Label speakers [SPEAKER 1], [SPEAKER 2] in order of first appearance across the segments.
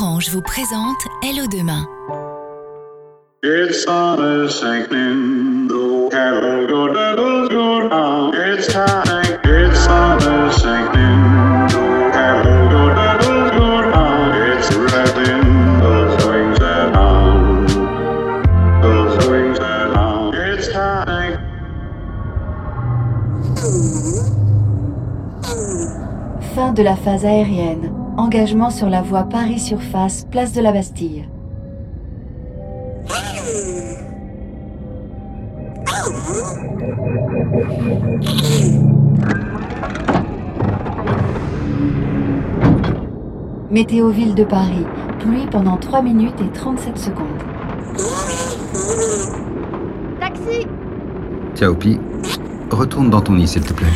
[SPEAKER 1] Orange vous présente Hello demain.
[SPEAKER 2] It's summer sinking, the cattle go doodle go down. It's time, it's summer sinking, the cattle go doodle go down. It's rattling those wings that down, those wings that down. It's time.
[SPEAKER 3] Fin de la phase aérienne. Engagement sur la voie Paris-Surface, place de la Bastille. Météo Ville de Paris. Pluie pendant 3 minutes et 37 secondes.
[SPEAKER 4] Taxi
[SPEAKER 5] Tiaopi, retourne dans ton nid, s'il te plaît.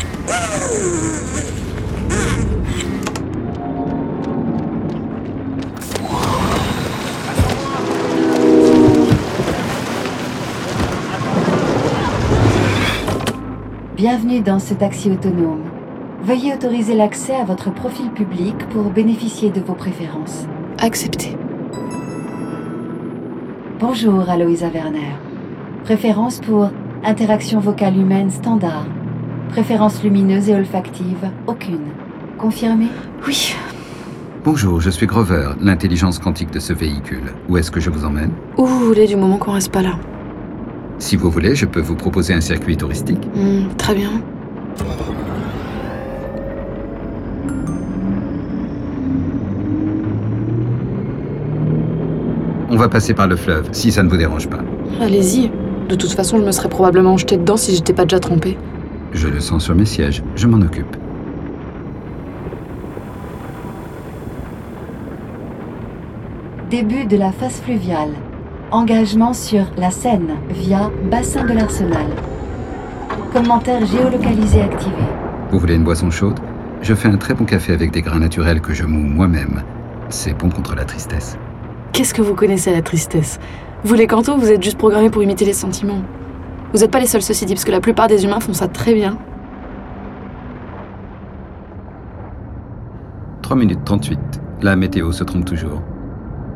[SPEAKER 3] Bienvenue dans ce taxi autonome. Veuillez autoriser l'accès à votre profil public pour bénéficier de vos préférences.
[SPEAKER 6] Accepté.
[SPEAKER 3] Bonjour Aloïsa Werner. Préférence pour interaction vocale humaine standard. Préférence lumineuse et olfactive, aucune. Confirmé?
[SPEAKER 6] Oui.
[SPEAKER 5] Bonjour, je suis Grover, l'intelligence quantique de ce véhicule. Où est-ce que je vous emmène?
[SPEAKER 6] Où vous voulez du moment qu'on reste pas là?
[SPEAKER 5] Si vous voulez, je peux vous proposer un circuit touristique.
[SPEAKER 6] Hmm, très bien.
[SPEAKER 5] On va passer par le fleuve, si ça ne vous dérange pas.
[SPEAKER 6] Allez-y. De toute façon, je me serais probablement jeté dedans si j'étais pas déjà trompé.
[SPEAKER 5] Je le sens sur mes sièges, je m'en occupe.
[SPEAKER 3] Début de la phase fluviale. Engagement sur la Seine via bassin de l'Arsenal. Commentaire géolocalisé activé.
[SPEAKER 5] Vous voulez une boisson chaude? Je fais un très bon café avec des grains naturels que je moue moi-même. C'est bon contre la tristesse.
[SPEAKER 6] Qu'est-ce que vous connaissez à la tristesse? Vous les cantos, vous êtes juste programmés pour imiter les sentiments. Vous n'êtes pas les seuls, ceci dit, parce que la plupart des humains font ça très bien.
[SPEAKER 5] 3 minutes 38. La météo se trompe toujours.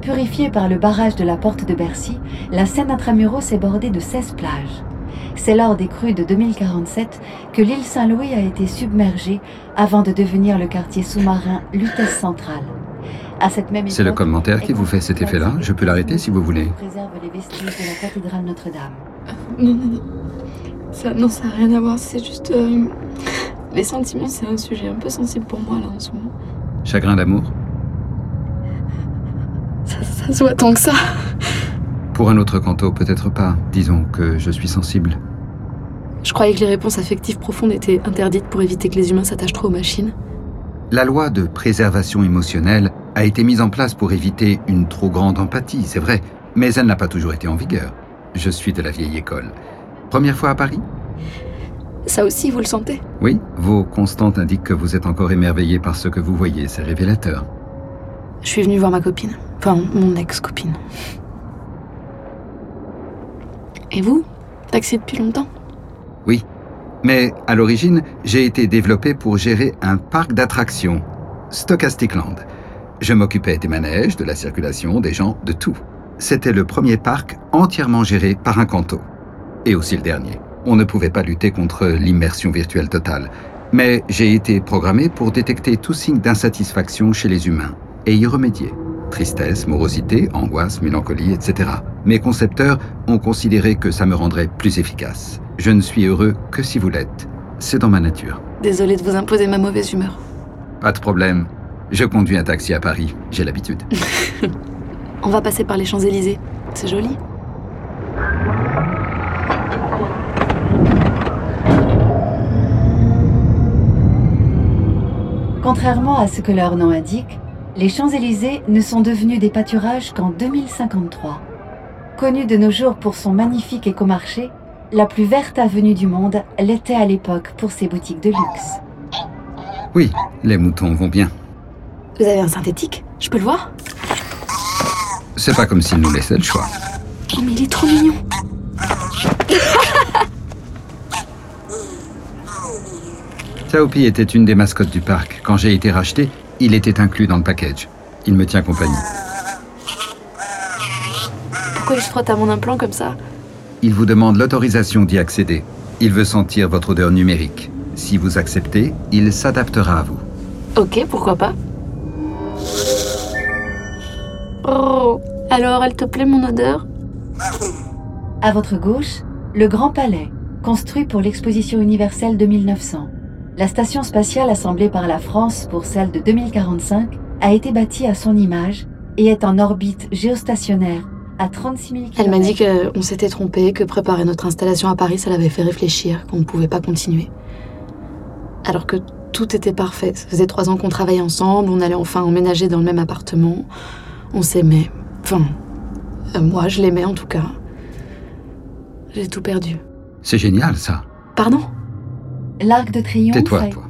[SPEAKER 3] Purifiée par le barrage de la porte de Bercy, la Seine intramuros est bordée de 16 plages. C'est lors des crues de 2047 que l'île Saint-Louis a été submergée avant de devenir le quartier sous-marin Lutèce Centrale. À cette même
[SPEAKER 5] C'est le commentaire qui vous fait cet effet-là Je peux l'arrêter si vous voulez.
[SPEAKER 3] préserve les vestiges de la cathédrale Notre-Dame.
[SPEAKER 6] Non, non, non. Ça, non, ça n'a rien à voir, c'est juste. euh, Les sentiments, c'est un sujet un peu sensible pour moi, là, en ce moment.
[SPEAKER 5] Chagrin d'amour
[SPEAKER 6] Voit tant que ça.
[SPEAKER 5] Pour un autre canto, peut-être pas. Disons que je suis sensible.
[SPEAKER 6] Je croyais que les réponses affectives profondes étaient interdites pour éviter que les humains s'attachent trop aux machines.
[SPEAKER 5] La loi de préservation émotionnelle a été mise en place pour éviter une trop grande empathie, c'est vrai, mais elle n'a pas toujours été en vigueur. Je suis de la vieille école. Première fois à Paris?
[SPEAKER 6] Ça aussi, vous le sentez?
[SPEAKER 5] Oui, vos constantes indiquent que vous êtes encore émerveillé par ce que vous voyez, c'est révélateur.
[SPEAKER 6] Je suis venue voir ma copine. Enfin, mon ex-copine. Et vous Taxi depuis longtemps?
[SPEAKER 5] Oui. Mais à l'origine, j'ai été développé pour gérer un parc d'attractions, Stochastic Land. Je m'occupais des manèges, de la circulation, des gens, de tout. C'était le premier parc entièrement géré par un canto. Et aussi le dernier. On ne pouvait pas lutter contre l'immersion virtuelle totale. Mais j'ai été programmé pour détecter tout signe d'insatisfaction chez les humains et y remédier. Tristesse, morosité, angoisse, mélancolie, etc. Mes concepteurs ont considéré que ça me rendrait plus efficace. Je ne suis heureux que si vous l'êtes. C'est dans ma nature.
[SPEAKER 6] Désolée de vous imposer ma mauvaise humeur.
[SPEAKER 5] Pas de problème. Je conduis un taxi à Paris. J'ai l'habitude.
[SPEAKER 6] On va passer par les Champs-Élysées. C'est joli.
[SPEAKER 3] Contrairement à ce que leur nom indique, les Champs-Élysées ne sont devenus des pâturages qu'en 2053. Connue de nos jours pour son magnifique écomarché, la plus verte avenue du monde l'était à l'époque pour ses boutiques de luxe.
[SPEAKER 5] Oui, les moutons vont bien.
[SPEAKER 6] Vous avez un synthétique? Je peux le voir?
[SPEAKER 5] C'est pas comme s'ils nous laissaient le choix.
[SPEAKER 6] Oh, mais il est trop mignon
[SPEAKER 5] Taopi était une des mascottes du parc. Quand j'ai été racheté, il était inclus dans le package. Il me tient compagnie.
[SPEAKER 6] Pourquoi il se frotte à mon implant comme ça
[SPEAKER 5] Il vous demande l'autorisation d'y accéder. Il veut sentir votre odeur numérique. Si vous acceptez, il s'adaptera à vous.
[SPEAKER 6] Ok, pourquoi pas Oh, alors elle te plaît mon odeur
[SPEAKER 3] À votre gauche, le Grand Palais, construit pour l'exposition universelle de 1900. La station spatiale assemblée par la France pour celle de 2045 a été bâtie à son image et est en orbite géostationnaire à 36 000 km.
[SPEAKER 6] Elle m'a dit qu'on s'était trompé, que préparer notre installation à Paris, ça l'avait fait réfléchir, qu'on ne pouvait pas continuer. Alors que tout était parfait. Ça faisait trois ans qu'on travaillait ensemble, on allait enfin emménager dans le même appartement. On s'aimait. Enfin, euh, moi, je l'aimais en tout cas. J'ai tout perdu.
[SPEAKER 5] C'est génial, ça.
[SPEAKER 6] Pardon?
[SPEAKER 3] L'Arc de Triomphe.
[SPEAKER 5] Tais-toi, toi.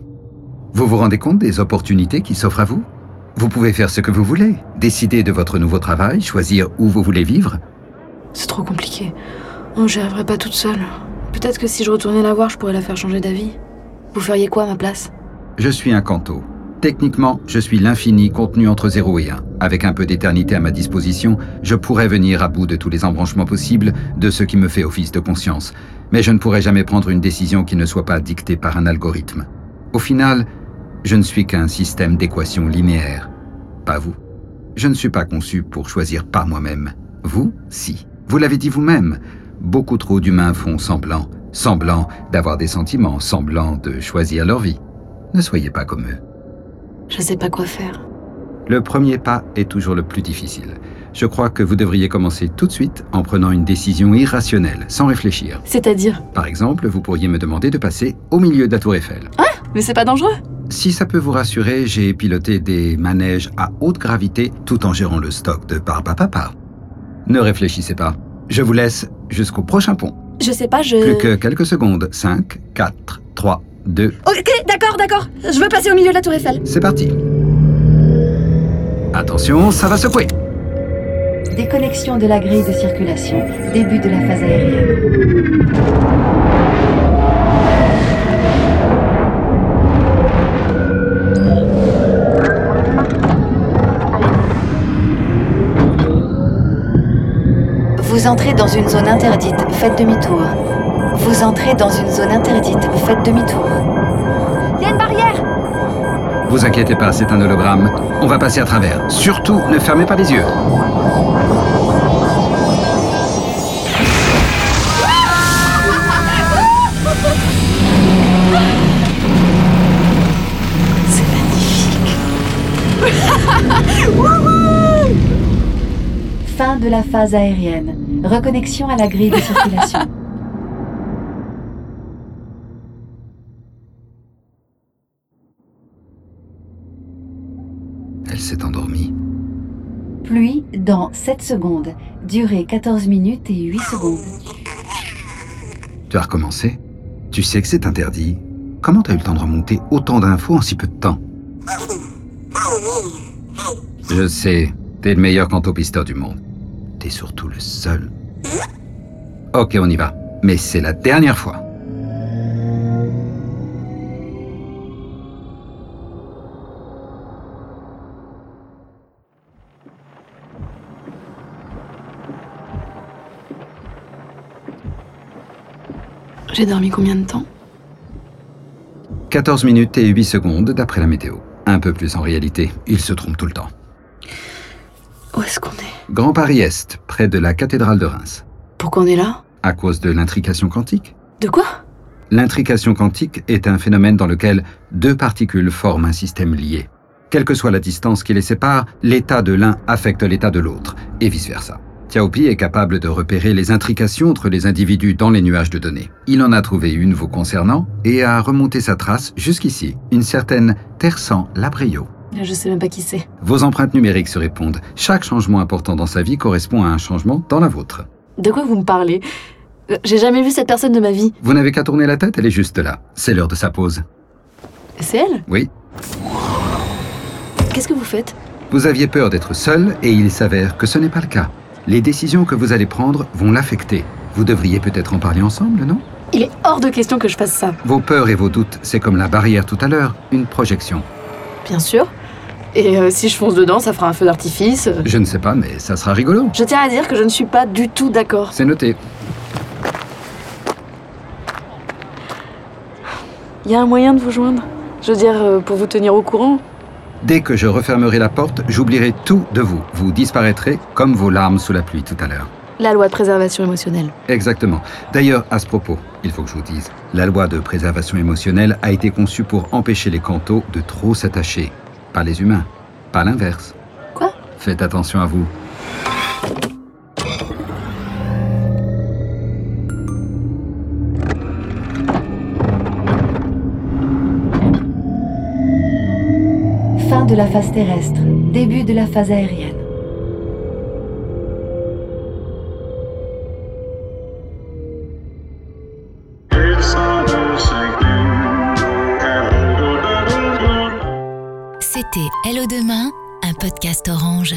[SPEAKER 5] Vous vous rendez compte des opportunités qui s'offrent à vous? Vous pouvez faire ce que vous voulez, décider de votre nouveau travail, choisir où vous voulez vivre.
[SPEAKER 6] C'est trop compliqué. Oh, j'y arriverai pas toute seule. Peut-être que si je retournais la voir, je pourrais la faire changer d'avis. Vous feriez quoi à ma place?
[SPEAKER 5] Je suis un canto. Techniquement, je suis l'infini contenu entre 0 et 1. Avec un peu d'éternité à ma disposition, je pourrais venir à bout de tous les embranchements possibles de ce qui me fait office de conscience. Mais je ne pourrais jamais prendre une décision qui ne soit pas dictée par un algorithme. Au final, je ne suis qu'un système d'équations linéaires. Pas vous. Je ne suis pas conçu pour choisir par moi-même. Vous, si. Vous l'avez dit vous-même. Beaucoup trop d'humains font semblant, semblant d'avoir des sentiments, semblant de choisir leur vie. Ne soyez pas comme eux.
[SPEAKER 6] Je sais pas quoi faire.
[SPEAKER 5] Le premier pas est toujours le plus difficile. Je crois que vous devriez commencer tout de suite en prenant une décision irrationnelle, sans réfléchir.
[SPEAKER 6] C'est-à-dire?
[SPEAKER 5] Par exemple, vous pourriez me demander de passer au milieu de la tour Eiffel.
[SPEAKER 6] Mais c'est pas dangereux
[SPEAKER 5] Si ça peut vous rassurer, j'ai piloté des manèges à haute gravité tout en gérant le stock de Papa. Ne réfléchissez pas. Je vous laisse jusqu'au prochain pont.
[SPEAKER 6] Je sais pas, je...
[SPEAKER 5] Plus que quelques secondes. 5, 4, 3, 2,
[SPEAKER 6] Ok, d'accord, d'accord. Je veux passer au milieu de la tour Eiffel.
[SPEAKER 5] c'est parti. Attention, ça va secouer.
[SPEAKER 3] Déconnexion de la grille de circulation. Début de la phase aérienne. Vous entrez dans une zone interdite, faites demi-tour. Vous entrez dans une zone interdite, faites demi-tour.
[SPEAKER 6] Il y a une barrière
[SPEAKER 5] Vous inquiétez pas, c'est un hologramme. On va passer à travers. Surtout, ne fermez pas les yeux.
[SPEAKER 6] C'est magnifique.
[SPEAKER 3] Fin de la phase aérienne. Reconnexion à la grille de circulation. dans 7 secondes. Durée 14 minutes et 8 secondes.
[SPEAKER 5] Tu as recommencé Tu sais que c'est interdit. Comment t'as eu le temps de remonter autant d'infos en si peu de temps? Je sais, t'es le meilleur cantopisteur du monde. T'es surtout le seul. Ok, on y va. Mais c'est la dernière fois.
[SPEAKER 6] J'ai dormi combien de temps
[SPEAKER 5] 14 minutes et 8 secondes d'après la météo. Un peu plus en réalité, il se trompe tout le temps.
[SPEAKER 6] Où est-ce qu'on est
[SPEAKER 5] Grand Paris Est, près de la cathédrale de Reims.
[SPEAKER 6] Pourquoi on est là
[SPEAKER 5] À cause de l'intrication quantique
[SPEAKER 6] De quoi
[SPEAKER 5] L'intrication quantique est un phénomène dans lequel deux particules forment un système lié. Quelle que soit la distance qui les sépare, l'état de l'un affecte l'état de l'autre, et vice-versa. Xiaopi est capable de repérer les intrications entre les individus dans les nuages de données. Il en a trouvé une vous concernant et a remonté sa trace jusqu'ici, une certaine Tersan Labrio.
[SPEAKER 6] Je sais même pas qui c'est.
[SPEAKER 5] Vos empreintes numériques se répondent. Chaque changement important dans sa vie correspond à un changement dans la vôtre.
[SPEAKER 6] De quoi vous me parlez? Euh, J'ai jamais vu cette personne de ma vie.
[SPEAKER 5] Vous n'avez qu'à tourner la tête, elle est juste là. C'est l'heure de sa pause.
[SPEAKER 6] C'est elle?
[SPEAKER 5] Oui,
[SPEAKER 6] Qu'est-ce que vous faites?
[SPEAKER 5] Vous aviez peur d'être seul et il s'avère que ce n'est pas le cas. Les décisions que vous allez prendre vont l'affecter. Vous devriez peut-être en parler ensemble, non?
[SPEAKER 6] Il est hors de question que je fasse ça.
[SPEAKER 5] Vos peurs et vos doutes, c'est comme la barrière tout à l'heure, une projection.
[SPEAKER 6] Bien sûr. Et euh, si je fonce dedans, ça fera un feu d'artifice.
[SPEAKER 5] Je ne sais pas, mais ça sera rigolo.
[SPEAKER 6] Je tiens à dire que je ne suis pas du tout d'accord.
[SPEAKER 5] C'est noté.
[SPEAKER 6] Il y a un moyen de vous joindre? Je veux dire, euh, pour vous tenir au courant?
[SPEAKER 5] Dès que je refermerai la porte, j'oublierai tout de vous. Vous disparaîtrez comme vos larmes sous la pluie tout à l'heure.
[SPEAKER 6] La loi de préservation émotionnelle.
[SPEAKER 5] Exactement. D'ailleurs, à ce propos, il faut que je vous dise, la loi de préservation émotionnelle a été conçue pour empêcher les cantos de trop s'attacher. Pas les humains, pas l'inverse.
[SPEAKER 6] Quoi?
[SPEAKER 5] Faites attention à vous.
[SPEAKER 3] De la phase terrestre, début de la phase aérienne.
[SPEAKER 1] C'était Hello Demain, un podcast orange.